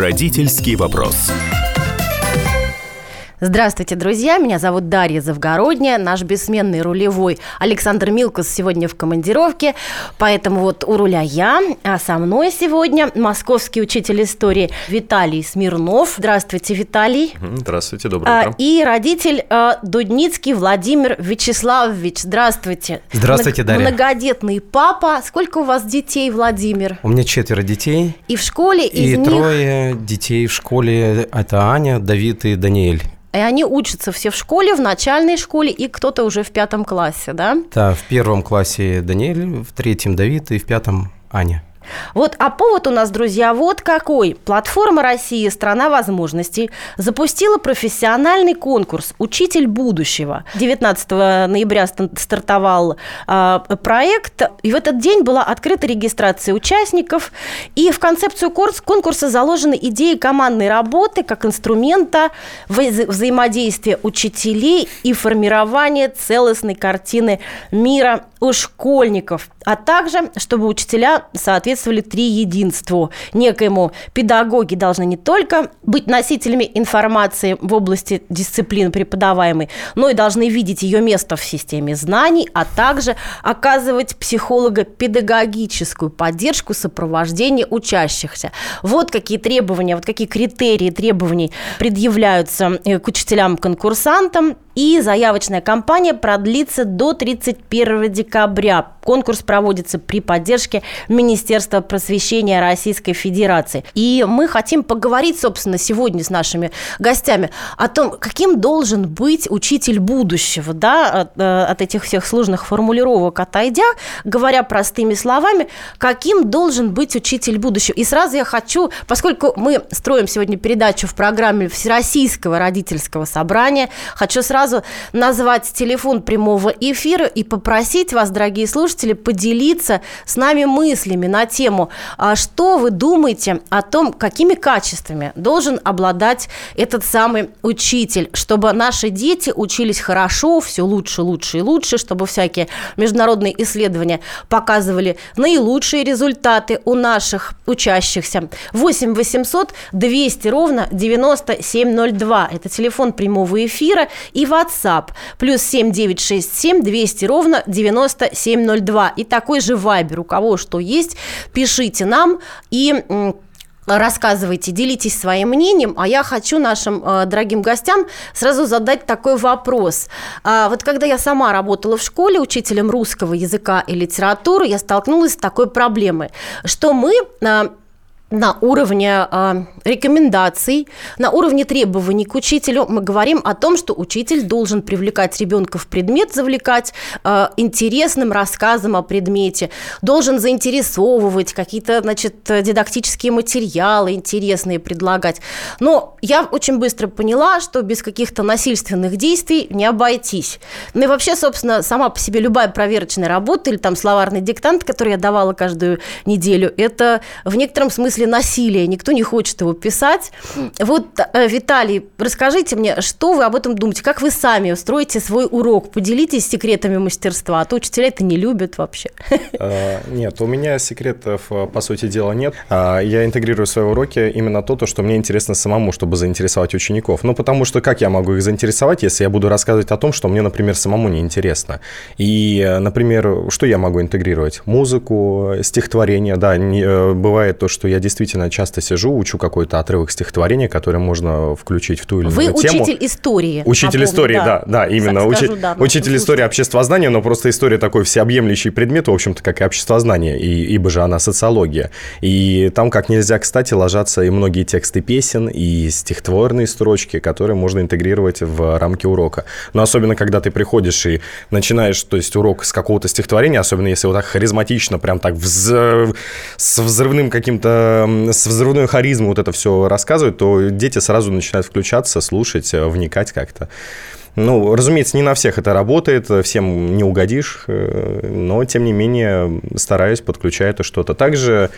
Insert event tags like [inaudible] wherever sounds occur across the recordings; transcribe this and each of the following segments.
Родительский вопрос. Здравствуйте, друзья! Меня зовут Дарья Завгородняя. Наш бессменный рулевой Александр Милкус сегодня в командировке, поэтому вот у руля я, а со мной сегодня московский учитель истории Виталий Смирнов. Здравствуйте, Виталий. Здравствуйте, доброе утро. И родитель а, Дудницкий Владимир Вячеславович. Здравствуйте. Здравствуйте, Дарья. Многодетный папа. Сколько у вас детей, Владимир? У меня четверо детей. И в школе и из них... трое детей в школе. Это Аня, Давид и Даниэль. И они учатся все в школе, в начальной школе, и кто-то уже в пятом классе, да? Да, в первом классе Даниэль, в третьем Давид и в пятом Аня. Вот, а повод у нас, друзья, вот какой. Платформа России «Страна возможностей» запустила профессиональный конкурс «Учитель будущего». 19 ноября стартовал э, проект, и в этот день была открыта регистрация участников, и в концепцию конкурса заложены идеи командной работы как инструмента вза взаимодействия учителей и формирования целостной картины мира у школьников, а также, чтобы учителя соответствовали три единству. Некоему педагоги должны не только быть носителями информации в области дисциплины преподаваемой, но и должны видеть ее место в системе знаний, а также оказывать психолого-педагогическую поддержку сопровождения учащихся. Вот какие требования, вот какие критерии требований предъявляются э, к учителям-конкурсантам и заявочная кампания продлится до 31 декабря. Конкурс проводится при поддержке Министерства просвещения Российской Федерации. И мы хотим поговорить, собственно, сегодня с нашими гостями о том, каким должен быть учитель будущего, да, от, э, от этих всех сложных формулировок отойдя, говоря простыми словами, каким должен быть учитель будущего. И сразу я хочу, поскольку мы строим сегодня передачу в программе Всероссийского родительского собрания, хочу сразу сразу назвать телефон прямого эфира и попросить вас, дорогие слушатели, поделиться с нами мыслями на тему, а что вы думаете о том, какими качествами должен обладать этот самый учитель, чтобы наши дети учились хорошо, все лучше, лучше и лучше, чтобы всякие международные исследования показывали наилучшие результаты у наших учащихся. 8 800 200 ровно 9702. Это телефон прямого эфира. И WhatsApp. Плюс 7967 200 ровно 9702. И такой же Вайбер. У кого что есть, пишите нам и рассказывайте, делитесь своим мнением, а я хочу нашим э, дорогим гостям сразу задать такой вопрос. А, вот когда я сама работала в школе учителем русского языка и литературы, я столкнулась с такой проблемой, что мы э, на уровне э, рекомендаций, на уровне требований к учителю мы говорим о том, что учитель должен привлекать ребенка в предмет, завлекать э, интересным рассказом о предмете, должен заинтересовывать какие-то, значит, дидактические материалы интересные предлагать. Но я очень быстро поняла, что без каких-то насильственных действий не обойтись. Ну и вообще, собственно, сама по себе любая проверочная работа или там словарный диктант, который я давала каждую неделю, это в некотором смысле смысле насилия, никто не хочет его писать. Вот, э, Виталий, расскажите мне, что вы об этом думаете? Как вы сами устроите свой урок? Поделитесь секретами мастерства, а то учителя это не любят вообще. А, нет, у меня секретов, э, по сути дела, нет. А, я интегрирую в свои уроки именно то, то, что мне интересно самому, чтобы заинтересовать учеников. Ну, потому что как я могу их заинтересовать, если я буду рассказывать о том, что мне, например, самому не интересно? И, э, например, что я могу интегрировать? Музыку, стихотворение, да, не, бывает то, что я действительно действительно часто сижу, учу какой-то отрывок стихотворения, который можно включить в ту или иную Вы тему. учитель истории. Учитель напомню, истории, да, да, именно. Скажу, Учи... да, учитель истории обществознания, но просто история такой всеобъемлющий предмет, в общем-то, как и обществознание, и, ибо же она социология. И там как нельзя, кстати, ложатся и многие тексты песен, и стихотворные строчки, которые можно интегрировать в рамки урока. Но особенно, когда ты приходишь и начинаешь, то есть урок с какого-то стихотворения, особенно если вот так харизматично, прям так вз... с взрывным каким-то с взрывной харизмой вот это все рассказывают, то дети сразу начинают включаться, слушать, э, вникать как-то. Ну, разумеется, не на всех это работает, всем не угодишь, э, но, тем не менее, стараюсь, подключаю это что-то. Также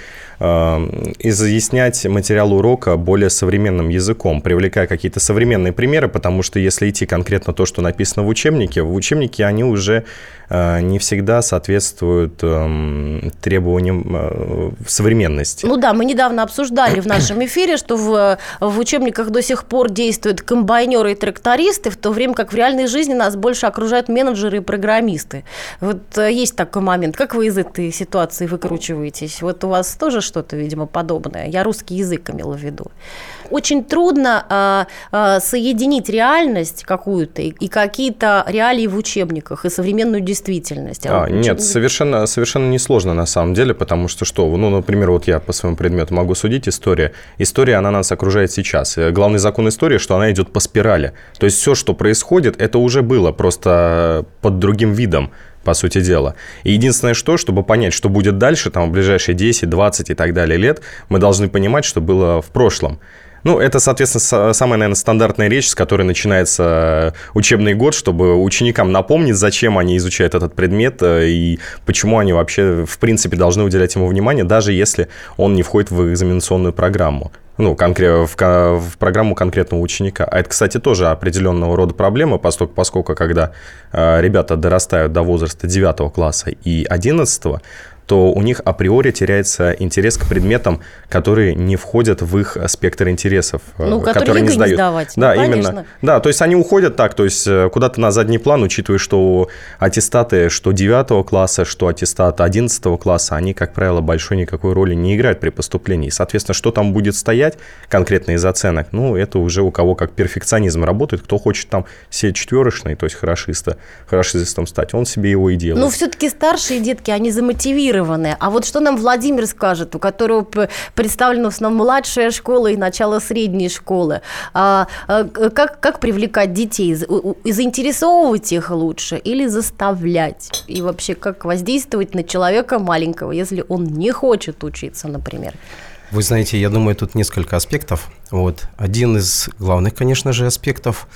изъяснять материал урока более современным языком, привлекая какие-то современные примеры, потому что если идти конкретно то, что написано в учебнике, в учебнике они уже э, не всегда соответствуют э, требованиям э, современности. Ну да, мы недавно обсуждали в нашем эфире, что в, в учебниках до сих пор действуют комбайнеры и трактористы, в то время как в реальной жизни нас больше окружают менеджеры и программисты. Вот э, есть такой момент. Как вы из этой ситуации выкручиваетесь? Вот у вас тоже что-то, видимо, подобное. Я русский язык имела в виду. Очень трудно э, э, соединить реальность какую-то и, и какие-то реалии в учебниках и современную действительность. А, а нет, совершенно, совершенно несложно на самом деле, потому что что, ну, например, вот я по своему предмету могу судить история. История, она нас окружает сейчас. Главный закон истории, что она идет по спирали. То есть все, что происходит, это уже было, просто под другим видом по сути дела. И единственное что, чтобы понять, что будет дальше, там, в ближайшие 10, 20 и так далее лет, мы должны понимать, что было в прошлом. Ну, это, соответственно, самая, наверное, стандартная речь, с которой начинается э, учебный год, чтобы ученикам напомнить, зачем они изучают этот предмет э, и почему они вообще, в принципе, должны уделять ему внимание, даже если он не входит в экзаменационную программу ну, конкрет, в, в программу конкретного ученика. А это, кстати, тоже определенного рода проблема, поскольку, поскольку когда э, ребята дорастают до возраста 9 класса и 11, то у них априори теряется интерес к предметам, которые не входят в их спектр интересов, э, ну, которые, которые не сдают. Не сдавать. Да, ну, именно. Да, то есть они уходят так, то есть э, куда-то на задний план, учитывая, что аттестаты что 9 класса, что аттестаты 11 класса, они, как правило, большой никакой роли не играют при поступлении. Соответственно, что там будет стоять конкретно из оценок, ну, это уже у кого как перфекционизм работает, кто хочет там все четверочные, то есть хорошиста, хорошистом стать, он себе его и делает. Ну, все-таки старшие детки, они замотивированы мотивированные. А вот что нам Владимир скажет, у которого представлена в основном младшая школа и начало средней школы? А, а, как, как привлекать детей? Заинтересовывать их лучше или заставлять? И вообще, как воздействовать на человека маленького, если он не хочет учиться, например? Вы знаете, я думаю, тут несколько аспектов. Вот. Один из главных, конечно же, аспектов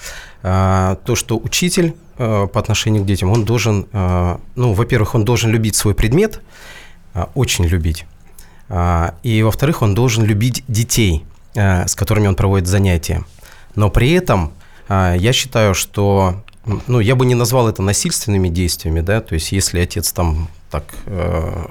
а, то, что учитель по отношению к детям, он должен, а, ну, во-первых, он должен любить свой предмет, а, очень любить. И, во-вторых, он должен любить детей, с которыми он проводит занятия. Но при этом я считаю, что ну, я бы не назвал это насильственными действиями, да, то есть если отец там так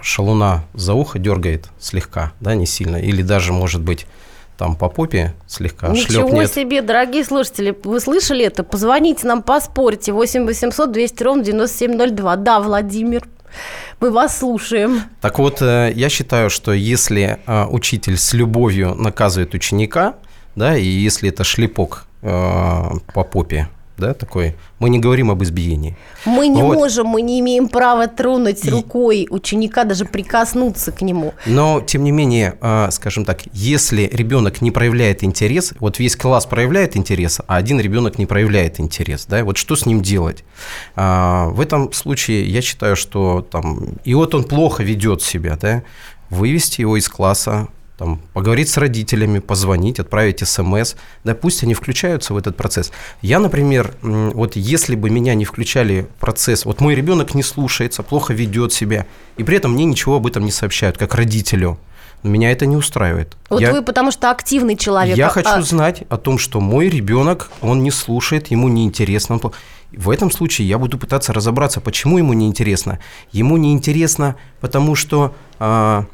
шалуна за ухо дергает слегка, да, не сильно, или даже, может быть, там по попе слегка Ничего шлепнет. себе, дорогие слушатели, вы слышали это? Позвоните нам, поспорьте, 8 800 200 ровно 9702. Да, Владимир, мы вас слушаем. Так вот, э, я считаю, что если э, учитель с любовью наказывает ученика, да, и если это шлепок э, по попе, да, такой. Мы не говорим об избиении. Мы не вот. можем, мы не имеем права тронуть и... рукой ученика, даже прикоснуться к нему. Но, тем не менее, а, скажем так, если ребенок не проявляет интерес, вот весь класс проявляет интерес, а один ребенок не проявляет интерес, да, вот что с ним делать? А, в этом случае я считаю, что там, и вот он плохо ведет себя, да, вывести его из класса, там, поговорить с родителями, позвонить, отправить смс, да пусть они включаются в этот процесс. Я, например, вот если бы меня не включали в процесс, вот мой ребенок не слушается, плохо ведет себя, и при этом мне ничего об этом не сообщают, как родителю, меня это не устраивает. Вот я, вы потому что активный человек. Я а... хочу знать о том, что мой ребенок, он не слушает, ему неинтересно. Он... В этом случае я буду пытаться разобраться, почему ему неинтересно. Ему неинтересно, потому что а,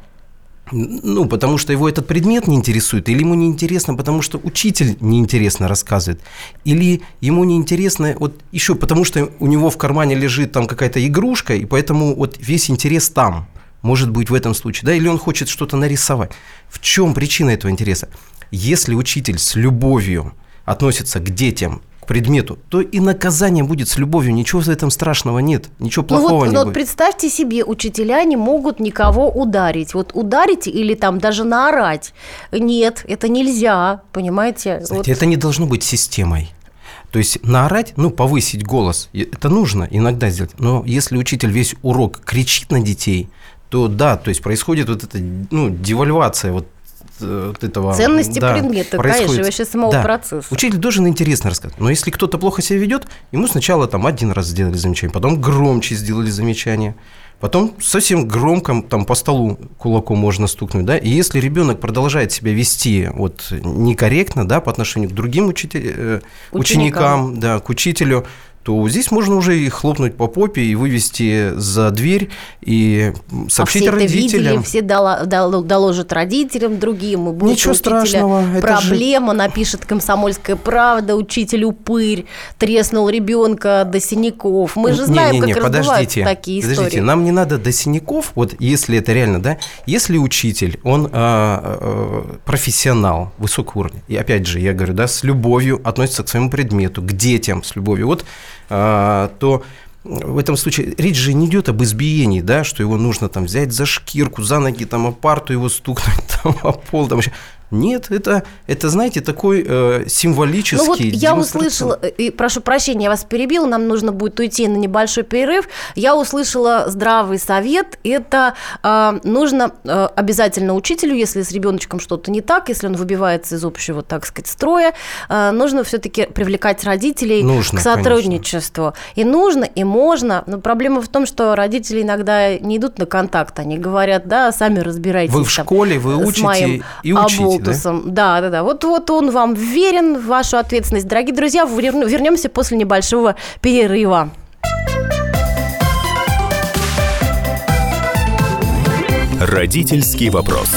ну, потому что его этот предмет не интересует, или ему неинтересно, потому что учитель неинтересно рассказывает, или ему неинтересно вот еще потому, что у него в кармане лежит там какая-то игрушка, и поэтому вот весь интерес там, может быть в этом случае, да, или он хочет что-то нарисовать. В чем причина этого интереса? Если учитель с любовью относится к детям к предмету, то и наказание будет с любовью. Ничего в этом страшного нет, ничего плохого ну вот, не вот будет. Представьте себе, учителя не могут никого ударить. Вот ударить или там даже наорать. Нет, это нельзя, понимаете? Знаете, вот. это не должно быть системой. То есть наорать, ну, повысить голос, это нужно иногда сделать. Но если учитель весь урок кричит на детей, то да, то есть происходит вот эта ну, девальвация вот вот этого... Ценности да, предмета, происходит. конечно, вообще самого да. процесса. Учитель должен интересно рассказать. Но если кто-то плохо себя ведет, ему сначала там один раз сделали замечание, потом громче сделали замечание, потом совсем громко там по столу кулаком можно стукнуть, да, и если ребенок продолжает себя вести вот некорректно, да, по отношению к другим учитель, э, ученикам, ученикам, да, к учителю, то здесь можно уже и хлопнуть по попе и вывести за дверь и сообщить а все родителям. Это видели, все доложат родителям другим. И будет Ничего страшного. Проблема, же... напишет комсомольская правда, учитель упырь, треснул ребенка до синяков. Мы же знаем, не, не, не, как подождите, такие истории. Подождите, нам не надо до синяков, вот если это реально, да, если учитель, он а, а, профессионал высокого уровня, и опять же, я говорю, да, с любовью относится к своему предмету, к детям с любовью. Вот то в этом случае речь же не идет об избиении, да, что его нужно там взять за шкирку, за ноги, там, о парту его стукнуть, [laughs] там, о пол, там, еще. Нет, это, это знаете, такой э, символический. Ну вот я услышала, э, и прошу прощения, я вас перебила, нам нужно будет уйти на небольшой перерыв. Я услышала здравый совет. Это э, нужно э, обязательно учителю, если с ребеночком что-то не так, если он выбивается из общего, так сказать, строя, э, нужно все-таки привлекать родителей нужно, к сотрудничеству. Конечно. И нужно, и можно. Но проблема в том, что родители иногда не идут на контакт, они говорят, да, сами разбирайтесь. Вы в там, школе, вы учите и учите Болтусом. Да? да, да, да. Вот, вот он вам верен в вашу ответственность. Дорогие друзья, вернемся после небольшого перерыва. Родительский вопрос.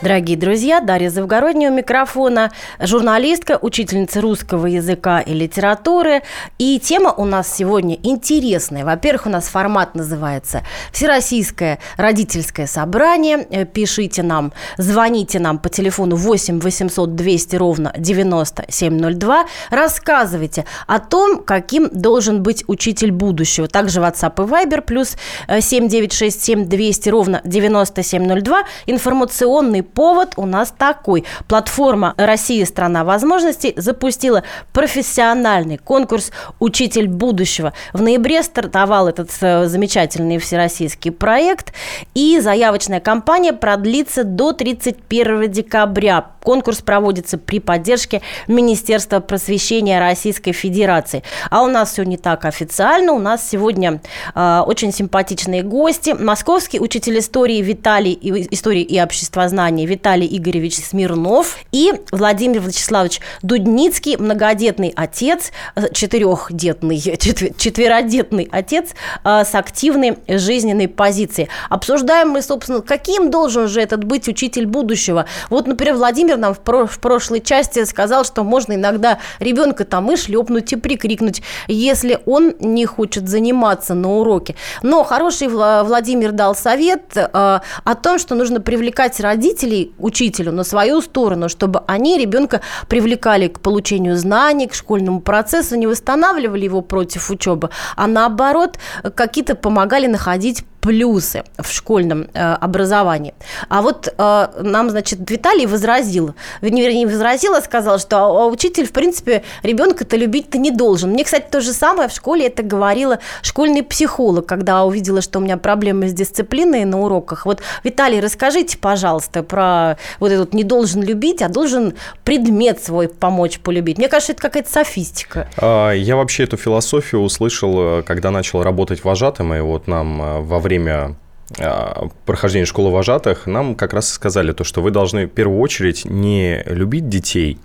Дорогие друзья, Дарья Завгородняя у микрофона, журналистка, учительница русского языка и литературы. И тема у нас сегодня интересная. Во-первых, у нас формат называется «Всероссийское родительское собрание». Э, пишите нам, звоните нам по телефону 8 800 200 ровно 9702. Рассказывайте о том, каким должен быть учитель будущего. Также WhatsApp и Viber плюс 7967 э, 200 ровно 9702. Информационный повод у нас такой. Платформа «Россия – страна возможностей» запустила профессиональный конкурс «Учитель будущего». В ноябре стартовал этот э, замечательный всероссийский проект, и заявочная кампания продлится до 31 декабря. Конкурс проводится при поддержке Министерства просвещения Российской Федерации. А у нас все не так официально. У нас сегодня э, очень симпатичные гости. Московский учитель истории Виталий, истории и обществознания Виталий Игоревич Смирнов и Владимир Вячеславович Дудницкий, многодетный отец, э, четырехдетный, [laughs] четвер, четверодетный отец э, с активной жизненной позицией. Обсуждаем мы, собственно, каким должен же этот быть учитель будущего. Вот, например, Владимир нам в, про в прошлой части сказал, что можно иногда ребенка там и шлепнуть, и прикрикнуть, если он не хочет заниматься на уроке. Но хороший Владимир дал совет э, о том, что нужно привлекать родителей учителю на свою сторону, чтобы они ребенка привлекали к получению знаний, к школьному процессу, не восстанавливали его против учебы, а наоборот какие-то помогали находить плюсы в школьном э, образовании. А вот э, нам, значит, Виталий возразил, вернее, не возразил, а сказал, что а, учитель, в принципе, ребенка-то любить-то не должен. Мне, кстати, то же самое в школе это говорила школьный психолог, когда увидела, что у меня проблемы с дисциплиной на уроках. Вот, Виталий, расскажите, пожалуйста, про вот этот не должен любить, а должен предмет свой помочь полюбить. Мне кажется, это какая-то софистика. А, я вообще эту философию услышал, э, когда начал работать вожатым, и вот нам э, во время время а, прохождения школы вожатых нам как раз сказали то, что вы должны в первую очередь не любить детей,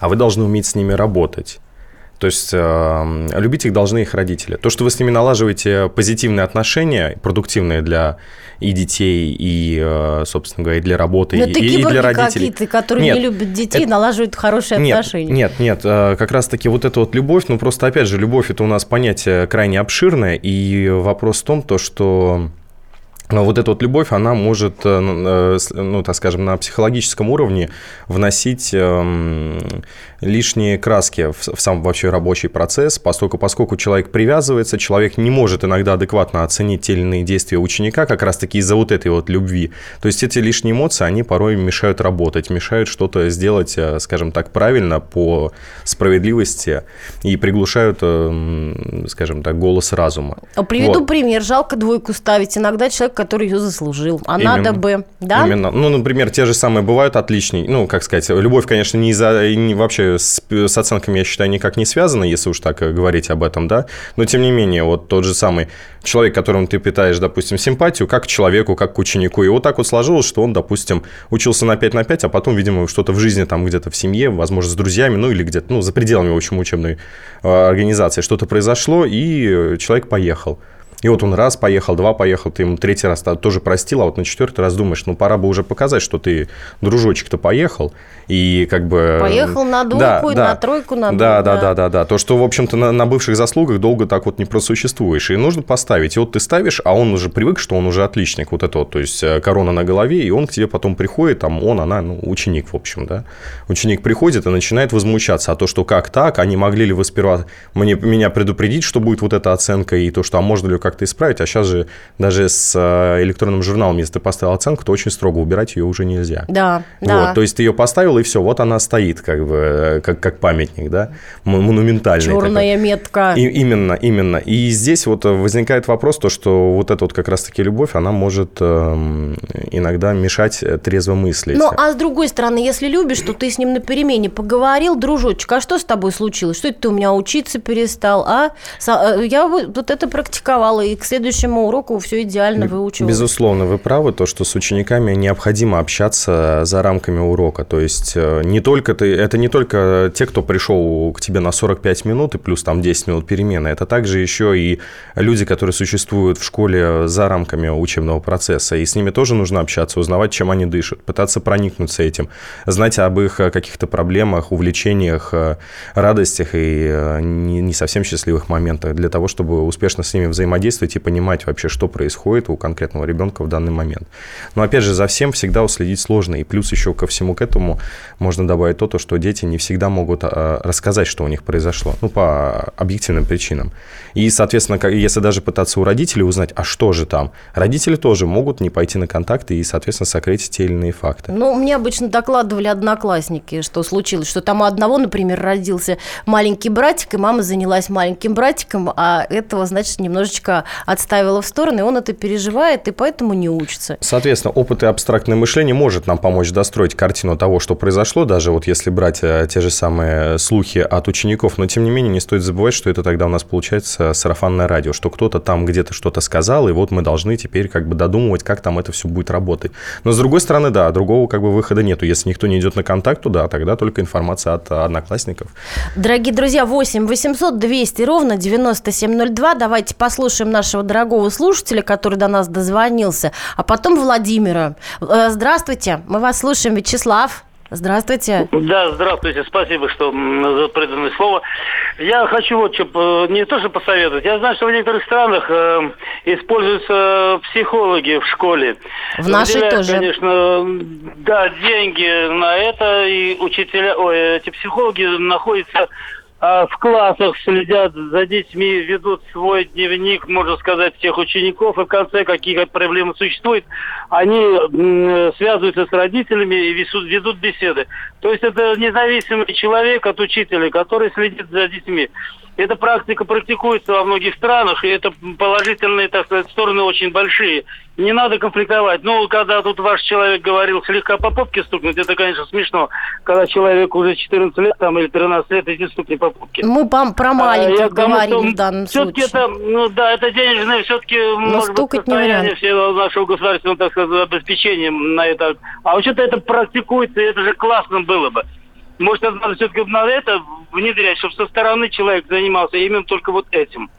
а вы должны уметь с ними работать. То есть э, любить их должны их родители. То, что вы с ними налаживаете позитивные отношения, продуктивные для и детей, и, э, собственно говоря, и для работы, Но и, и для родителей. какие-то, которые нет, не любят детей, это... налаживают хорошие нет, отношения. Нет, нет, э, как раз-таки вот эта вот любовь, ну просто, опять же, любовь – это у нас понятие крайне обширное, и вопрос в том, то, что вот эта вот любовь, она может, э, э, ну, так скажем, на психологическом уровне вносить эм, лишние краски в сам вообще рабочий процесс, поскольку, поскольку человек привязывается, человек не может иногда адекватно оценить те или иные действия ученика как раз-таки из-за вот этой вот любви. То есть эти лишние эмоции, они порой мешают работать, мешают что-то сделать, э, скажем так, правильно, по справедливости и приглушают, эм, скажем так, голос разума. Приведу вот. пример. Жалко двойку ставить. Иногда человек который ее заслужил. А Именно. надо бы, да? Именно. Ну, например, те же самые бывают отличные. Ну, как сказать, любовь, конечно, не за не вообще с, с оценками, я считаю, никак не связана, если уж так говорить об этом, да. Но тем не менее, вот тот же самый человек, которому ты питаешь, допустим, симпатию, как к человеку, как к ученику. И вот так вот сложилось, что он, допустим, учился на 5 на 5, а потом, видимо, что-то в жизни там где-то в семье, возможно, с друзьями, ну или где-то, ну, за пределами, в общем, учебной э, организации что-то произошло, и человек поехал. И вот он раз поехал, два поехал, ты ему третий раз тоже простил, а вот на четвертый раз думаешь, ну пора бы уже показать, что ты, дружочек-то, поехал. И как бы... Поехал на двойку, да, да, на тройку, на да, да, да, да, да, да. То, что, в общем-то, на, на бывших заслугах долго так вот не просуществуешь. И нужно поставить. И вот ты ставишь, а он уже привык, что он уже отличник. Вот это вот, то есть э, корона на голове, и он к тебе потом приходит, там он, она, ну, ученик, в общем, да. Ученик приходит и начинает возмущаться. А то, что как так, они могли ли вы сперва мне, меня предупредить, что будет вот эта оценка, и то, что, а можно ли как-то исправить, а сейчас же даже с э, электронным журналом, если ты поставил оценку, то очень строго убирать ее уже нельзя. Да, вот, да. То есть ты ее поставил, и все, вот она стоит, как бы, э, как, как памятник, да, монументальный. Черная такой. метка. И, именно, именно. И здесь вот возникает вопрос, то, что вот эта вот как раз-таки любовь, она может э, иногда мешать трезво мыслить. Ну, а с другой стороны, если любишь, то ты с ним на перемене поговорил, дружочек, а что с тобой случилось? Что это ты у меня учиться перестал, а? Я вот это практиковала, и к следующему уроку все идеально выучил. Безусловно, вы правы, то, что с учениками необходимо общаться за рамками урока. То есть э, не только ты, это не только те, кто пришел к тебе на 45 минут и плюс там 10 минут перемены, это также еще и люди, которые существуют в школе за рамками учебного процесса. И с ними тоже нужно общаться, узнавать, чем они дышат, пытаться проникнуться этим, знать об их каких-то проблемах, увлечениях, э, радостях и э, не совсем счастливых моментах для того, чтобы успешно с ними взаимодействовать чувствовать и понимать вообще, что происходит у конкретного ребенка в данный момент. Но опять же, за всем всегда уследить сложно. И плюс еще ко всему к этому можно добавить то что дети не всегда могут а, рассказать, что у них произошло. Ну, по объективным причинам. И, соответственно, если даже пытаться у родителей узнать, а что же там, родители тоже могут не пойти на контакты и, соответственно, сокрыть те или иные факты. Ну, мне обычно докладывали одноклассники, что случилось, что там у одного, например, родился маленький братик, и мама занялась маленьким братиком, а этого, значит, немножечко отставила в сторону, и он это переживает, и поэтому не учится. Соответственно, опыт и абстрактное мышление может нам помочь достроить картину того, что произошло, даже вот если брать э, те же самые слухи от учеников, но тем не менее не стоит забывать, что это тогда у нас получается сарафанное радио, что кто-то там где-то что-то сказал, и вот мы должны теперь как бы додумывать, как там это все будет работать. Но с другой стороны, да, другого как бы выхода нету. Если никто не идет на контакт, то да, тогда только информация от одноклассников. Дорогие друзья, 8 800 200 ровно 9702. Давайте послушаем нашего дорогого слушателя, который до нас дозвонился, а потом Владимира. Э, здравствуйте, мы вас слушаем, Вячеслав. Здравствуйте. Да, здравствуйте. Спасибо, что за преданное слово. Я хочу вот что, не то, что посоветовать. Я знаю, что в некоторых странах э, используются психологи в школе. В нашей Выделяют, тоже. конечно, да, деньги на это, и учителя, ой, эти психологи находятся а в классах следят за детьми, ведут свой дневник, можно сказать, всех учеников, и в конце какие проблемы существуют, они связываются с родителями и ведут беседы. То есть это независимый человек от учителя, который следит за детьми. Эта практика практикуется во многих странах, и это положительные, так сказать, стороны очень большие. Не надо конфликтовать. Ну, когда тут ваш человек говорил слегка по попке стукнуть, это, конечно, смешно. Когда человек уже 14 лет там, или 13 лет, иди стукни по попке. Мы про маленьких а, говорим в данном все-таки случае. это, ну да, это денежное все-таки, Но может быть, состояние всего нашего государственного, так сказать, обеспечения на это. А вообще-то это практикуется, и это же классно было бы. Может, надо все-таки на это внедрять, чтобы со стороны человек занимался именно только вот этим.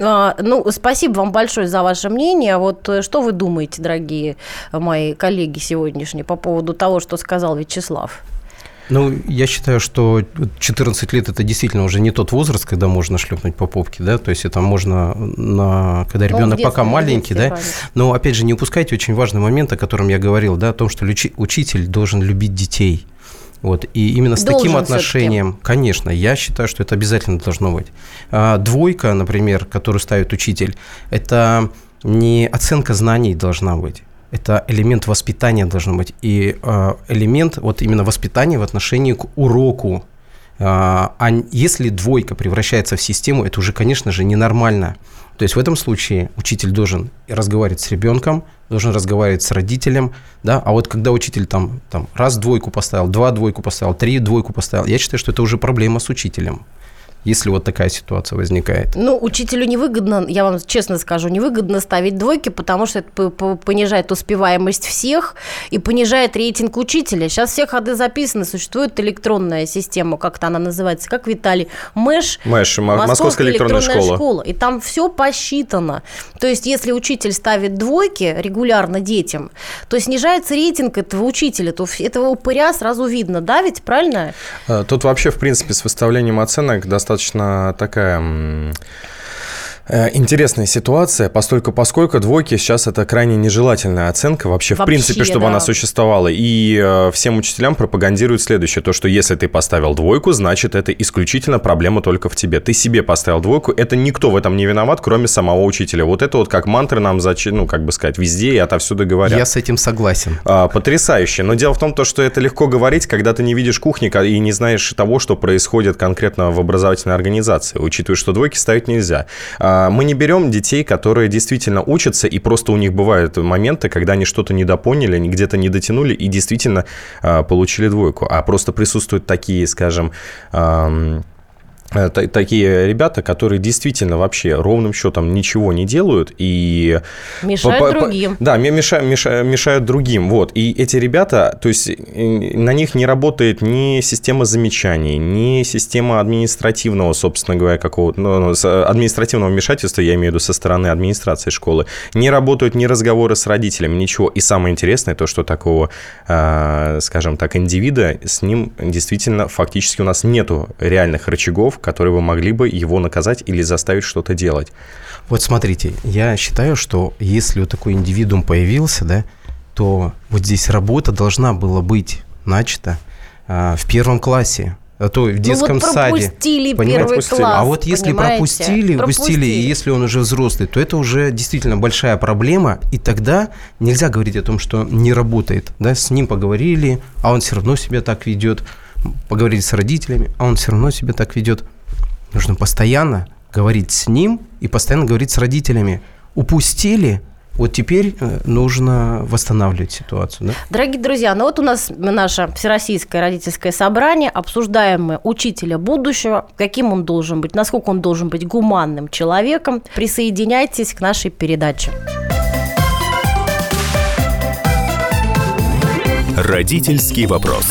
А, ну, спасибо вам большое за ваше мнение. Вот э, что вы думаете, дорогие мои коллеги сегодняшние, по поводу того, что сказал Вячеслав? Ну, я считаю, что 14 лет это действительно уже не тот возраст, когда можно шлепнуть по попке, да, то есть это можно, на, когда ребенок ну, пока маленький, да. Но опять же, не упускайте очень важный момент, о котором я говорил, да, о том, что учитель должен любить детей. Вот, и именно с Должен таким отношением, конечно, я считаю, что это обязательно должно быть. А, двойка, например, которую ставит учитель, это не оценка знаний должна быть. Это элемент воспитания должен быть. И э, элемент вот именно воспитания в отношении к уроку, а если двойка превращается в систему, это уже, конечно же, ненормально. То есть в этом случае учитель должен разговаривать с ребенком, должен разговаривать с родителем, да, а вот когда учитель там, там раз двойку поставил, два двойку поставил, три двойку поставил, я считаю, что это уже проблема с учителем если вот такая ситуация возникает? Ну, учителю невыгодно, я вам честно скажу, невыгодно ставить двойки, потому что это понижает успеваемость всех и понижает рейтинг учителя. Сейчас все ходы записаны, существует электронная система, как-то она называется, как Виталий, МЭШ, МЭШ Московская, Московская электронная, электронная школа. школа. И там все посчитано. То есть, если учитель ставит двойки регулярно детям, то снижается рейтинг этого учителя, то этого упыря сразу видно, да, ведь правильно? Э, тут вообще, в принципе, с выставлением оценок достаточно достаточно такая интересная ситуация, постольку поскольку двойки сейчас это крайне нежелательная оценка вообще, вообще в принципе, чтобы да. она существовала. И э, всем учителям пропагандируют следующее, то, что если ты поставил двойку, значит, это исключительно проблема только в тебе. Ты себе поставил двойку, это никто в этом не виноват, кроме самого учителя. Вот это вот как мантры нам, зачем, ну, как бы сказать, везде и отовсюду говорят. Я с этим согласен. А, потрясающе. Но дело в том, то, что это легко говорить, когда ты не видишь кухни и не знаешь того, что происходит конкретно в образовательной организации, учитывая, что двойки ставить нельзя. А, мы не берем детей, которые действительно учатся, и просто у них бывают моменты, когда они что-то недопоняли, они где-то не дотянули и действительно а, получили двойку. А просто присутствуют такие, скажем, такие ребята, которые действительно вообще ровным счетом ничего не делают и мешают по, другим. Да, мешают, мешают, мешают другим. Вот. И эти ребята, то есть на них не работает ни система замечаний, ни система административного, собственно говоря, какого-то ну, ну административного вмешательства, я имею в виду со стороны администрации школы. Не работают ни разговоры с родителями, ничего. И самое интересное то, что такого, э, скажем так, индивида с ним действительно фактически у нас нету реальных рычагов, которые бы могли бы его наказать или заставить что-то делать. Вот смотрите, я считаю, что если вот такой индивидуум появился, да, то вот здесь работа должна была быть начата а, в первом классе, а то в детском ну, вот пропустили саде. Первый пропустили. класс, а вот если понимаете? пропустили, пропустили, и если он уже взрослый, то это уже действительно большая проблема, и тогда нельзя говорить о том, что не работает. Да, с ним поговорили, а он все равно себя так ведет. Поговорили с родителями, а он все равно себя так ведет. Нужно постоянно говорить с ним и постоянно говорить с родителями. Упустили, вот теперь э, нужно восстанавливать ситуацию. Да? Дорогие друзья, ну вот у нас наше всероссийское родительское собрание. Обсуждаем мы учителя будущего, каким он должен быть, насколько он должен быть гуманным человеком. Присоединяйтесь к нашей передаче. Родительский вопрос.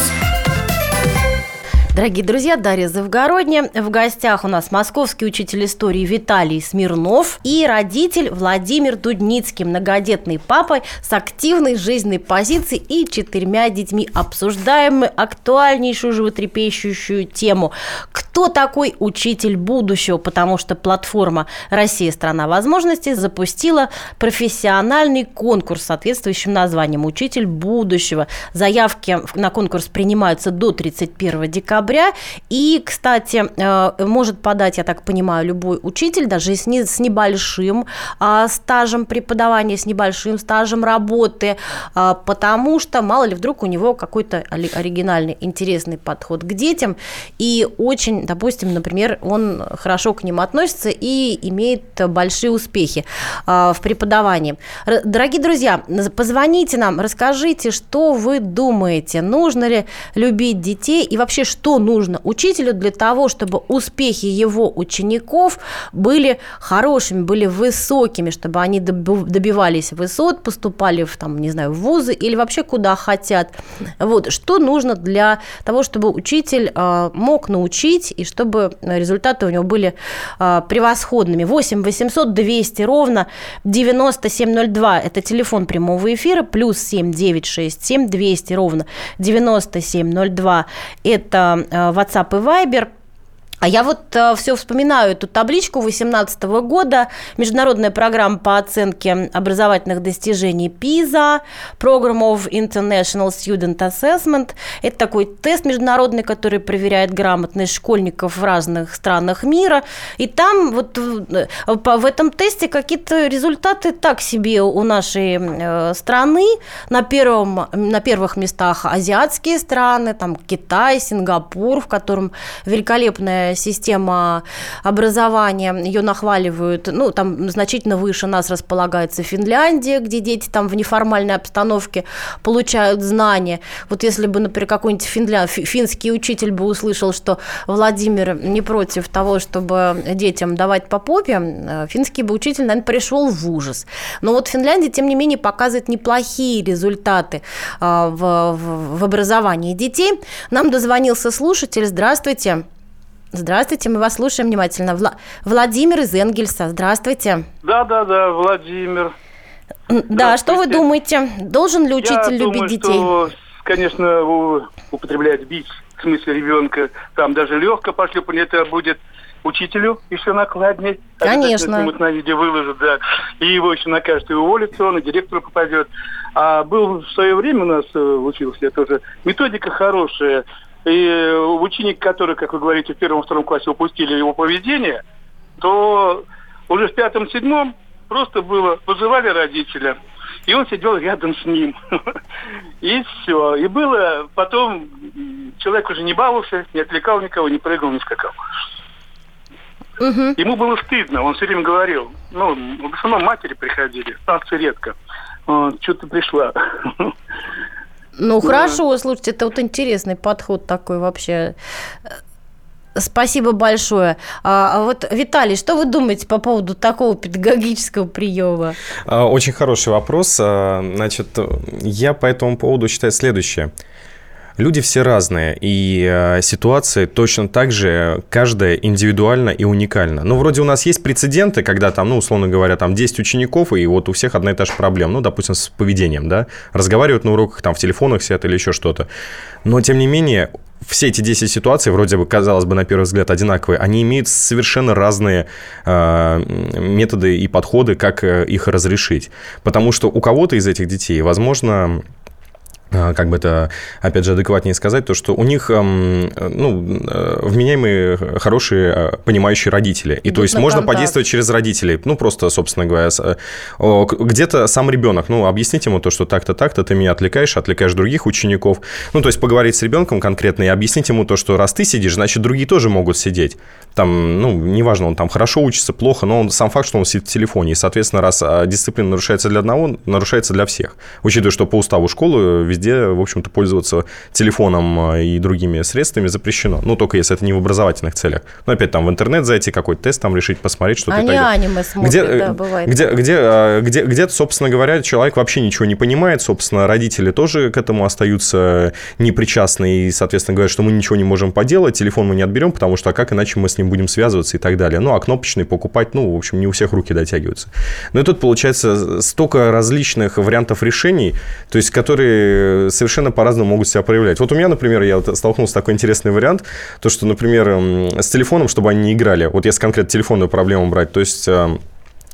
Дорогие друзья, Дарья Завгородня. В гостях у нас московский учитель истории Виталий Смирнов и родитель Владимир Дудницкий, многодетный папа с активной жизненной позицией и четырьмя детьми. Обсуждаем мы актуальнейшую животрепещущую тему. Кто такой учитель будущего? Потому что платформа «Россия – страна возможностей» запустила профессиональный конкурс с соответствующим названием «Учитель будущего». Заявки на конкурс принимаются до 31 декабря декабря. И, кстати, э, может подать, я так понимаю, любой учитель, даже с, не, с небольшим а, стажем преподавания, с небольшим стажем работы, а, потому что, мало ли, вдруг у него какой-то оригинальный, интересный подход к детям, и очень, допустим, например, он хорошо к ним относится и имеет большие успехи а, в преподавании. Дорогие друзья, позвоните нам, расскажите, что вы думаете, нужно ли любить детей и вообще, что что нужно учителю для того, чтобы успехи его учеников были хорошими, были высокими, чтобы они добивались высот, поступали в, там, не знаю, в вузы или вообще куда хотят. Вот, что нужно для того, чтобы учитель э, мог научить и чтобы результаты у него были э, превосходными. 8 800 200 ровно 9702 – это телефон прямого эфира, плюс 7 967 200 ровно 9702 – это WhatsApp и Viber. А я вот э, все вспоминаю эту табличку 2018 года. Международная программа по оценке образовательных достижений PISA, Program of International Student Assessment. Это такой тест международный, который проверяет грамотность школьников в разных странах мира. И там вот в, в этом тесте какие-то результаты так себе у нашей э, страны. На, первом, на первых местах азиатские страны, там Китай, Сингапур, в котором великолепная система образования, ее нахваливают, ну, там значительно выше нас располагается Финляндия, где дети там в неформальной обстановке получают знания. Вот если бы, например, какой-нибудь финля... финский учитель бы услышал, что Владимир не против того, чтобы детям давать по попе, э, финский бы учитель, наверное, пришел в ужас. Но вот Финляндия, тем не менее, показывает неплохие результаты э, в, в, в образовании детей. Нам дозвонился слушатель. Здравствуйте. Здравствуйте, мы вас слушаем внимательно. Вла- Владимир из Энгельса, здравствуйте. Да, да, да, Владимир. Да, что вы думаете? Должен ли учитель Я любить думаю, детей? Что, конечно, употреблять бить, в смысле ребенка, там даже легко пошлепание, это будет учителю еще накладнее. Конечно. Снимут на видео выложат, да. И его еще накажут, и уволится он, и директору попадет. А был в свое время у нас э, учился, это уже методика хорошая, и ученик, который, как вы говорите, в первом-втором классе упустили его поведение, то уже в пятом-седьмом просто было, вызывали родителя, и он сидел рядом с ним. [laughs] И все. И было потом, человек уже не баловался, не отвлекал никого, не прыгал, не скакал. Ему было стыдно, он все время говорил. Ну, в основном матери приходили, станции редко. Что-то пришла. [laughs] Ну, да. хорошо, слушайте, это вот интересный подход такой вообще. Спасибо большое. А вот, Виталий, что вы думаете по поводу такого педагогического приема? А, очень хороший вопрос. А, значит, я по этому поводу считаю следующее. Люди все разные, и э, ситуации точно так же, каждая индивидуальна и уникальна. Ну, вроде у нас есть прецеденты, когда там, ну, условно говоря, там 10 учеников, и вот у всех одна и та же проблема, ну, допустим, с поведением, да, разговаривают на уроках, там, в телефонах сидят или еще что-то. Но, тем не менее, все эти 10 ситуаций, вроде бы, казалось бы, на первый взгляд одинаковые, они имеют совершенно разные э, методы и подходы, как э, их разрешить. Потому что у кого-то из этих детей, возможно, как бы это, опять же, адекватнее сказать, то, что у них, ну, э, вменяемые, хорошие, а, понимающие родители. И то есть можно контакт. подействовать через родителей. Ну, просто, собственно говоря, э, где-то сам ребенок, ну, объяснить ему то, что так-то, так-то ты меня отвлекаешь, отвлекаешь других учеников. Ну, то есть поговорить с ребенком конкретно и объяснить ему то, что раз ты сидишь, значит, другие тоже могут сидеть. Там, ну, неважно, он там хорошо учится, плохо, но он сам факт, что он сидит в телефоне. И, соответственно, раз а, дисциплина нарушается для одного, нарушается для всех. Учитывая, что по уставу школы везде везде, в общем-то, пользоваться телефоном а, и другими средствами запрещено. Ну, только если это не в образовательных целях. Ну, опять там в интернет зайти, какой-то тест там решить, посмотреть, что-то Они аниме смотрят, где, да, э, бывает. Где, где, а, где, где-то, собственно говоря, человек вообще ничего не понимает, собственно, родители тоже к этому остаются непричастны и, соответственно, говорят, что мы ничего не можем поделать, телефон мы не отберем, потому что а как иначе мы с ним будем связываться и так далее. Ну, а кнопочный покупать, ну, в общем, не у всех руки дотягиваются. Но и тут получается столько различных вариантов решений, то есть, которые совершенно по-разному могут себя проявлять. Вот у меня, например, я столкнулся с такой интересный вариант, то, что, например, с телефоном, чтобы они не играли, вот если конкретно телефонную проблему брать, то есть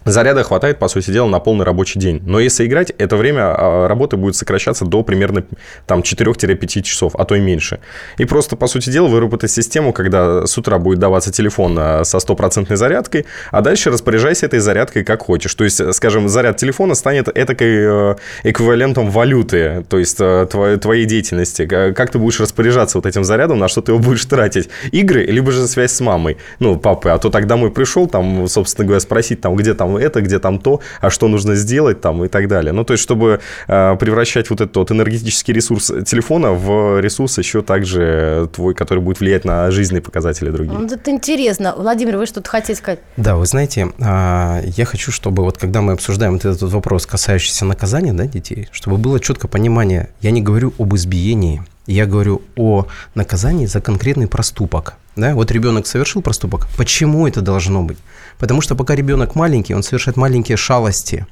Заряда хватает, по сути дела, на полный рабочий день. Но если играть, это время а, работы будет сокращаться до примерно там, 4-5 часов, а то и меньше. И просто, по сути дела, выработать систему, когда с утра будет даваться телефон а, со стопроцентной зарядкой, а дальше распоряжайся этой зарядкой как хочешь. То есть, скажем, заряд телефона станет этакой э, эквивалентом валюты, то есть э, твоей, деятельности. Как ты будешь распоряжаться вот этим зарядом, на что ты его будешь тратить? Игры, либо же связь с мамой, ну, папой. А то так домой пришел, там, собственно говоря, спросить, там, где там это, где там то, а что нужно сделать там и так далее. Ну, то есть, чтобы э, превращать вот этот вот энергетический ресурс телефона в ресурс еще также твой, который будет влиять на жизненные показатели других. Вот это интересно. Владимир, вы что-то хотите сказать? Да, вы знаете, а, я хочу, чтобы вот когда мы обсуждаем вот этот вопрос, касающийся наказания да, детей, чтобы было четкое понимание, я не говорю об избиении, я говорю о наказании за конкретный проступок. Да? Вот ребенок совершил проступок. Почему это должно быть? Потому что пока ребенок маленький, он совершает маленькие шалости.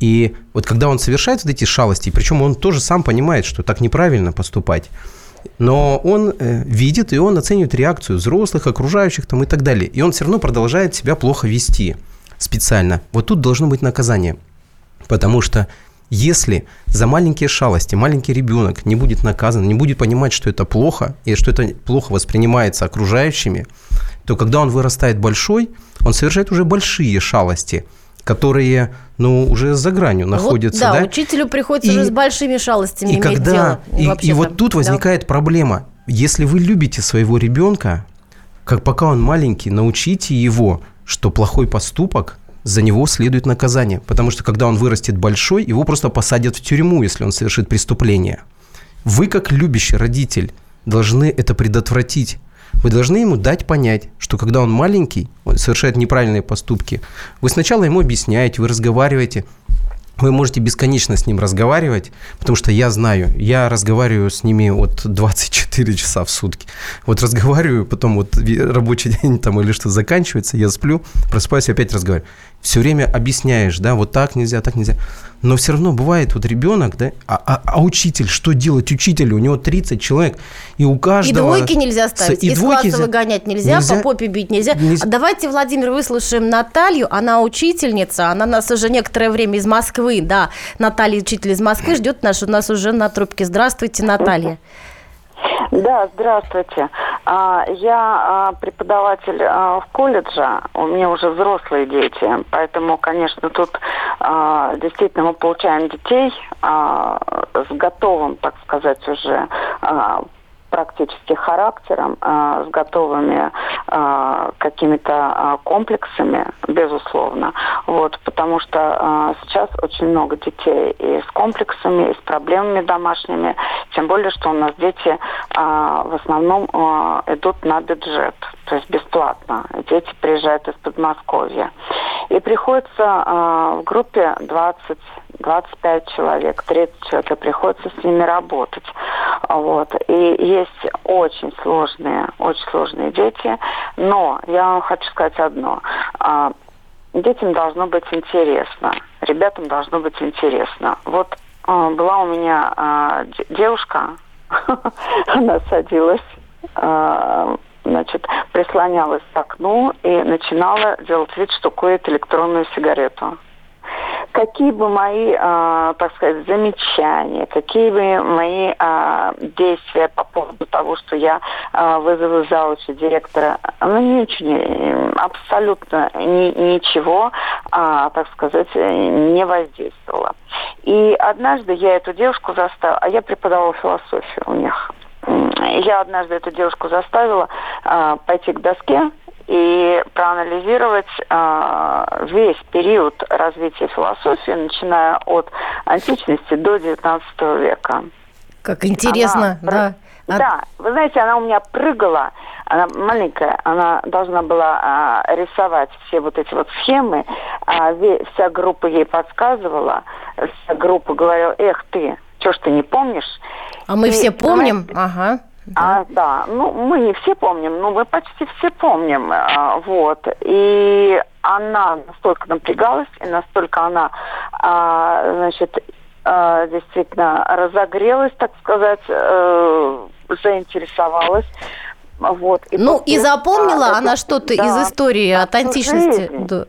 И вот когда он совершает вот эти шалости, причем он тоже сам понимает, что так неправильно поступать, Но он э, видит и он оценивает реакцию взрослых, окружающих там и так далее. И он все равно продолжает себя плохо вести специально. Вот тут должно быть наказание. Потому что если за маленькие шалости маленький ребенок не будет наказан, не будет понимать, что это плохо, и что это плохо воспринимается окружающими, то когда он вырастает большой, он совершает уже большие шалости, которые, ну, уже за гранью находятся. Вот, да, да, учителю приходится и, уже с большими шалостями и иметь когда, дело. И, и вот тут возникает да. проблема. Если вы любите своего ребенка, как пока он маленький, научите его, что плохой поступок за него следует наказание. Потому что когда он вырастет большой, его просто посадят в тюрьму, если он совершит преступление. Вы, как любящий родитель, должны это предотвратить. Вы должны ему дать понять, что когда он маленький, он совершает неправильные поступки, вы сначала ему объясняете, вы разговариваете, вы можете бесконечно с ним разговаривать, потому что я знаю, я разговариваю с ними вот 24 часа в сутки. Вот разговариваю, потом вот рабочий [laughs] день там или что заканчивается, я сплю, просыпаюсь, опять разговариваю все время объясняешь, да, вот так нельзя, так нельзя. Но все равно бывает вот ребенок, да, а, а, а учитель, что делать учителю? У него 30 человек, и у каждого... И двойки нельзя ставить, и из двойки класса выгонять нельзя, нельзя, по попе бить нельзя. нельзя. Давайте, Владимир, выслушаем Наталью, она учительница, она нас уже некоторое время из Москвы, да, Наталья, учитель из Москвы, ждет нас, у нас уже на трубке. Здравствуйте, Наталья. Да, здравствуйте. А, я а, преподаватель а, в колледже, у меня уже взрослые дети, поэтому, конечно, тут действительно мы получаем детей с готовым, так сказать, уже практически характером, э, с готовыми э, какими-то э, комплексами, безусловно. Вот, потому что сейчас очень много детей и с комплексами, и с проблемами домашними, тем более, что у нас дети в основном идут на бюджет, то есть бесплатно. Дети приезжают из Подмосковья. И приходится в группе 20 25 человек, 30 человек, и приходится с ними работать. Вот. И есть очень сложные, очень сложные дети, но я вам хочу сказать одно. А, детям должно быть интересно, ребятам должно быть интересно. Вот а, была у меня а, девушка, [laughs] она садилась значит, прислонялась к окну и начинала делать вид, что курит электронную сигарету какие бы мои, э, так сказать, замечания, какие бы мои э, действия по поводу того, что я э, вызову заучи директора, ну, ничего, абсолютно ни, ничего, э, так сказать, не воздействовало. И однажды я эту девушку заставила, а я преподавала философию у них. Я однажды эту девушку заставила э, пойти к доске и проанализировать э, весь период развития философии, начиная от античности до XIX века. Как интересно, она, да. Да, вы знаете, она у меня прыгала, она маленькая, она должна была а, рисовать все вот эти вот схемы, а, вся группа ей подсказывала, вся группа говорила, эх ты, что ж ты не помнишь? А мы и, все помним, знаете, ага. Да. А, да, ну мы не все помним, но мы почти все помним, а, вот. И она настолько напрягалась, и настолько она, а, значит, а, действительно разогрелась, так сказать, а, заинтересовалась. Вот. И ну и запомнила а, она что-то да, из истории от античности. Да.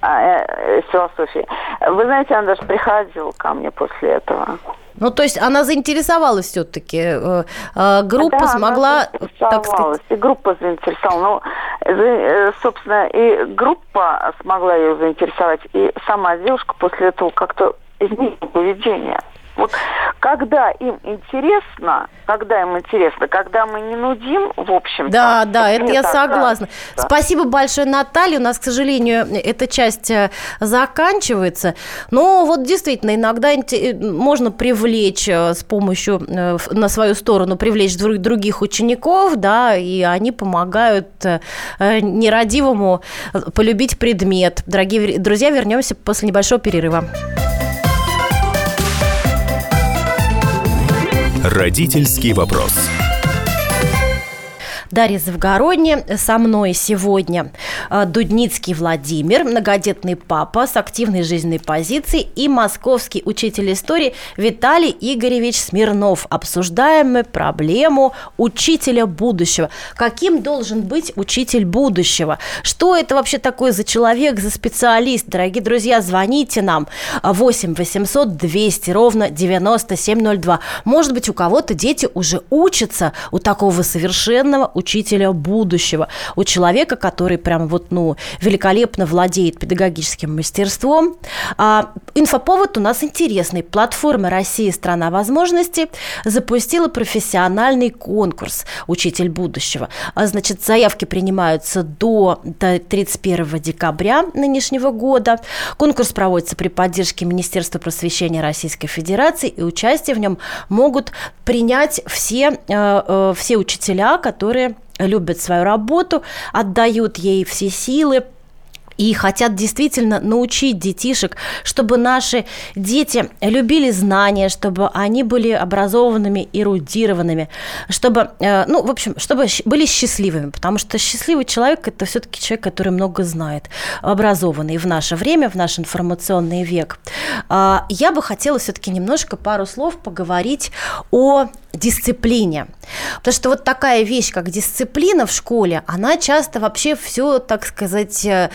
А, э, философии. Вы знаете, она даже приходила ко мне после этого. Ну, то есть она заинтересовалась все-таки. Э, э, группа да, смогла, так сказать... И группа заинтересовала. Ну, собственно, и группа смогла ее заинтересовать, и сама девушка после этого как-то изменила поведение. Вот когда им интересно, когда им интересно, когда мы не нудим, в общем Да, да, это я согласна. Да. Спасибо большое, Наталья. У нас, к сожалению, эта часть э, заканчивается. Но вот действительно, иногда э, можно привлечь э, с помощью на свою сторону, привлечь других учеников, да, и они помогают нерадивому полюбить предмет. Дорогие друзья, вернемся после небольшого перерыва. Родительский вопрос. Дарья Завгородня со мной сегодня. Э, Дудницкий Владимир, многодетный папа с активной жизненной позицией и московский учитель истории Виталий Игоревич Смирнов. Обсуждаем мы проблему учителя будущего. Каким должен быть учитель будущего? Что это вообще такое за человек, за специалист? Дорогие друзья, звоните нам 8 800 200 ровно 9702. Может быть, у кого-то дети уже учатся у такого совершенного учителя будущего, у человека, который прям вот, ну, великолепно владеет педагогическим мастерством. А, инфоповод у нас интересный. Платформа «Россия. Страна возможностей» запустила профессиональный конкурс «Учитель будущего». А, значит, заявки принимаются до 31 декабря нынешнего года. Конкурс проводится при поддержке Министерства просвещения Российской Федерации, и участие в нем могут принять все, э, э, все учителя, которые любят свою работу, отдают ей все силы, и хотят действительно научить детишек, чтобы наши дети любили знания, чтобы они были образованными, эрудированными, чтобы, э, ну, в общем, чтобы были счастливыми, потому что счастливый человек – это все-таки человек, который много знает, образованный в наше время, в наш информационный век. А, я бы хотела все-таки немножко пару слов поговорить о дисциплине. Потому что вот такая вещь, как дисциплина в школе, она часто вообще все, так сказать, э,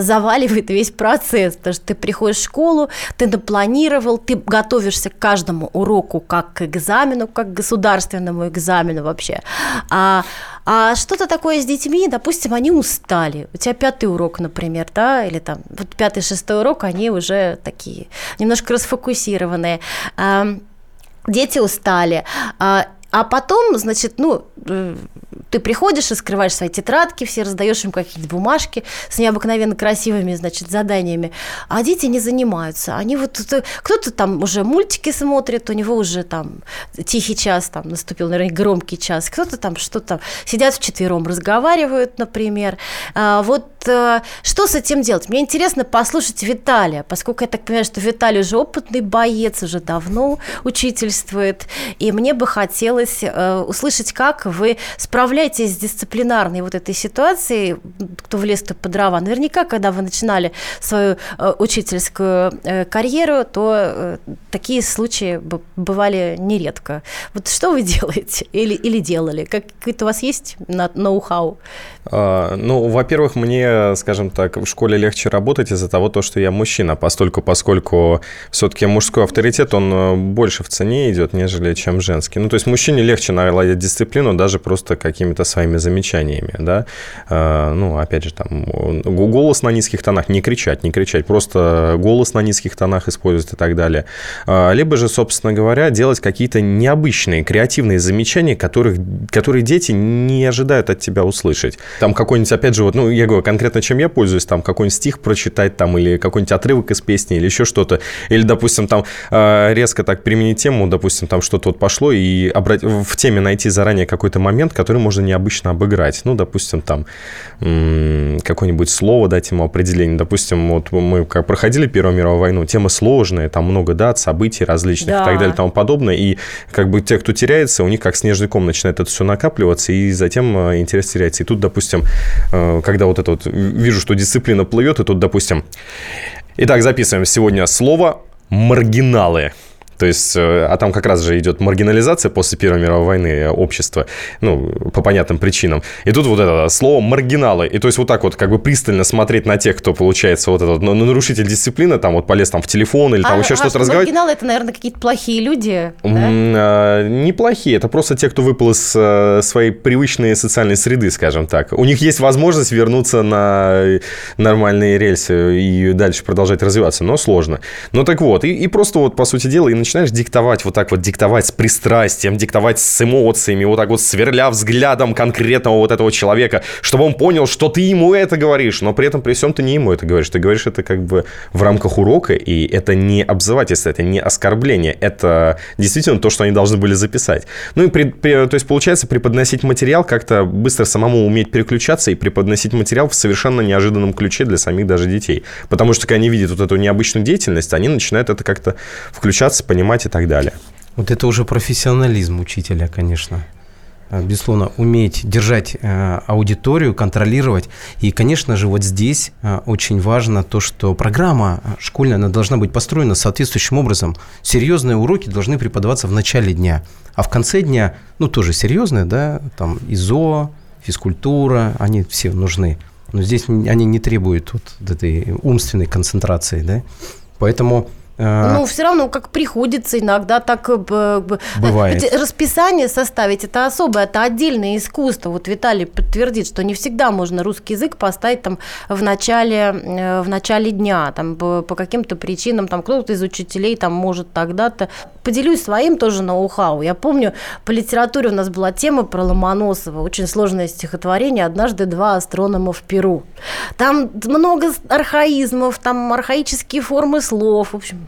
заваливает весь процесс. Потому что ты приходишь в школу, ты напланировал, ты готовишься к каждому уроку как к экзамену, как к государственному экзамену вообще. А, а что-то такое с детьми, допустим, они устали. У тебя пятый урок, например, да, или там вот пятый, шестой урок, они уже такие немножко расфокусированные дети устали. А, потом, значит, ну, э, ты приходишь и скрываешь свои тетрадки, все раздаешь им какие-то бумажки с необыкновенно красивыми, значит, заданиями, а дети не занимаются. Они вот, кто-то там уже мультики смотрит, у него уже там тихий час, там наступил, наверное, громкий час, кто-то там что-то, сидят вчетвером, разговаривают, например. А, вот э, что с этим делать? Мне интересно послушать Виталия, поскольку я так понимаю, что Виталий уже опытный боец, уже давно учительствует, и мне бы хотелось э, услышать, как вы справляетесь с дисциплинарной вот этой ситуацией, кто влез-то по дрова? Наверняка, когда вы начинали свою э, учительскую э, карьеру, то э, такие случаи бывали нередко. Вот что вы [laughs] делаете или, или делали? Какой-то у вас есть ноу-хау? А, ну, во-первых, мне, скажем так, в школе легче работать из-за того, то, что я мужчина, постольку, поскольку все-таки мужской авторитет, он больше в цене идет, нежели чем женский. Ну, то есть мужчине легче наладить дисциплину даже просто какими какими-то своими замечаниями, да, э, ну, опять же, там, голос на низких тонах, не кричать, не кричать, просто голос на низких тонах использовать и так далее. Э, либо же, собственно говоря, делать какие-то необычные, креативные замечания, которых, которые дети не ожидают от тебя услышать. Там какой-нибудь, опять же, вот, ну, я говорю, конкретно чем я пользуюсь, там, какой-нибудь стих прочитать, там, или какой-нибудь отрывок из песни, или еще что-то, или, допустим, там, э, резко так применить тему, допустим, там что-то вот пошло, и обрать, в теме найти заранее какой-то момент, который можно можно необычно обыграть. Ну, допустим, там какое-нибудь слово дать ему определение. Допустим, вот мы как проходили Первую мировую войну, тема сложная, там много дат, событий различных да. и так далее и тому подобное. И как бы те, кто теряется, у них как снежный ком начинает это все накапливаться, и затем э, интерес теряется. И тут, допустим, э, когда вот это вот вижу, что дисциплина плывет, и тут, допустим, Итак, записываем сегодня слово «маргиналы». То есть, э, а там как раз же идет маргинализация после Первой мировой войны общества, ну, по понятным причинам. И тут вот это слово «маргиналы». И то есть вот так вот как бы пристально смотреть на тех, кто, получается, вот этот ну, нарушитель дисциплины, там вот полез там в телефон или там а, еще а что-то разговаривать. Маргиналы – это, наверное, какие-то плохие люди, да? а, неплохие. Это просто те, кто выпал из э, своей привычной социальной среды, скажем так. У них есть возможность вернуться на нормальные рельсы и дальше продолжать развиваться, но сложно. Ну так вот, и, и просто вот, по сути дела, и начинаешь диктовать, вот так вот диктовать с пристрастием, диктовать с эмоциями, вот так вот сверля взглядом конкретного вот этого человека, чтобы он понял, что ты ему это говоришь, но при этом при всем ты не ему это говоришь, ты говоришь это как бы в рамках урока, и это не обзывательство, это не оскорбление, это действительно то, что они должны были записать. Ну и при, при, то есть получается преподносить материал как-то быстро самому уметь переключаться и преподносить материал в совершенно неожиданном ключе для самих даже детей. Потому что когда они видят вот эту необычную деятельность, они начинают это как-то включаться, понимать и так далее. Вот это уже профессионализм учителя, конечно. безусловно, уметь держать аудиторию, контролировать. И, конечно же, вот здесь очень важно то, что программа школьная она должна быть построена соответствующим образом. Серьезные уроки должны преподаваться в начале дня, а в конце дня, ну, тоже серьезные, да, там ИЗО, физкультура, они все нужны. Но здесь они не требуют вот этой умственной концентрации, да. Поэтому Э, ну, все равно, как приходится иногда так... Э, Бывает. Расписание составить, это особое, это отдельное искусство. Вот Виталий подтвердит, что не всегда можно русский язык поставить там в начале, э, в начале дня, там по, по каким-то причинам, там кто-то из учителей там может тогда-то. Поделюсь своим тоже ноу-хау. Я помню, по литературе у нас была тема про Ломоносова, очень сложное стихотворение «Однажды два астронома в Перу». Там много архаизмов, там архаические формы слов, в общем,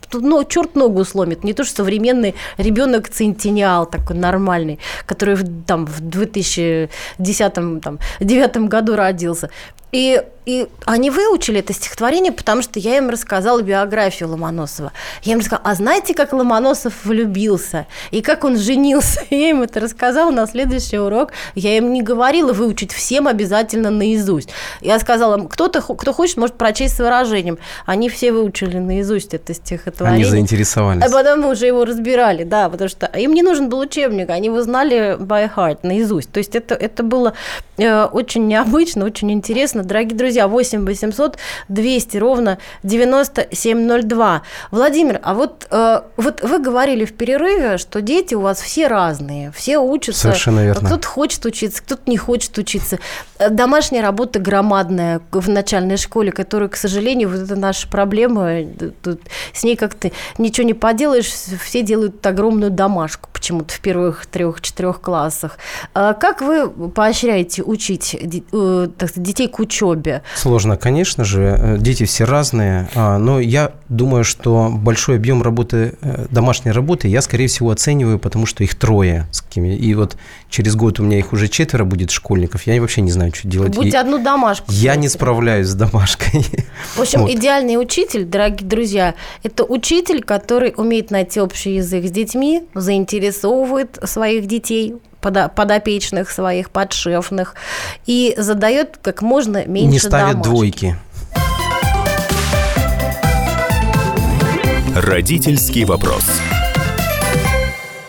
ну, черт ногу сломит. Не то, что современный ребенок центениал такой нормальный, который в, там в 2010 там, 9 году родился. И, и они выучили это стихотворение, потому что я им рассказала биографию Ломоносова. Я им рассказала, а знаете, как Ломоносов влюбился? И как он женился? [laughs] Я им это рассказала на следующий урок. Я им не говорила выучить всем обязательно наизусть. Я сказала, кто-то, кто хочет, может прочесть с выражением. Они все выучили наизусть это стихотворение. Они заинтересовались. А потом мы уже его разбирали, да, потому что им не нужен был учебник, они его знали by heart, наизусть. То есть это, это было э, очень необычно, очень интересно интересно. Дорогие друзья, 8 800 200 ровно 9702. Владимир, а вот, э, вот вы говорили в перерыве, что дети у вас все разные, все учатся. Совершенно верно. Кто-то хочет учиться, кто-то не хочет учиться. Э, домашняя работа громадная в начальной школе, которая, к сожалению, вот это наша проблема. Э, тут с ней как-то ничего не поделаешь, все делают огромную домашку почему-то в первых трех-четырех классах. А как вы поощряете учить э, детей к учебе? Сложно, конечно же. Дети все разные. А, но я думаю, что большой объем работы, домашней работы я, скорее всего, оцениваю, потому что их трое. И вот через год у меня их уже четверо будет школьников. Я вообще не знаю, что делать. Будете одну домашку. Я не справляюсь с домашкой. В общем, [laughs] вот. идеальный учитель, дорогие друзья, это учитель, который умеет найти общий язык с детьми, заинтересовывает своих детей, подопечных своих, подшефных, и задает как можно меньше Не ставят домашки. двойки. Родительский вопрос.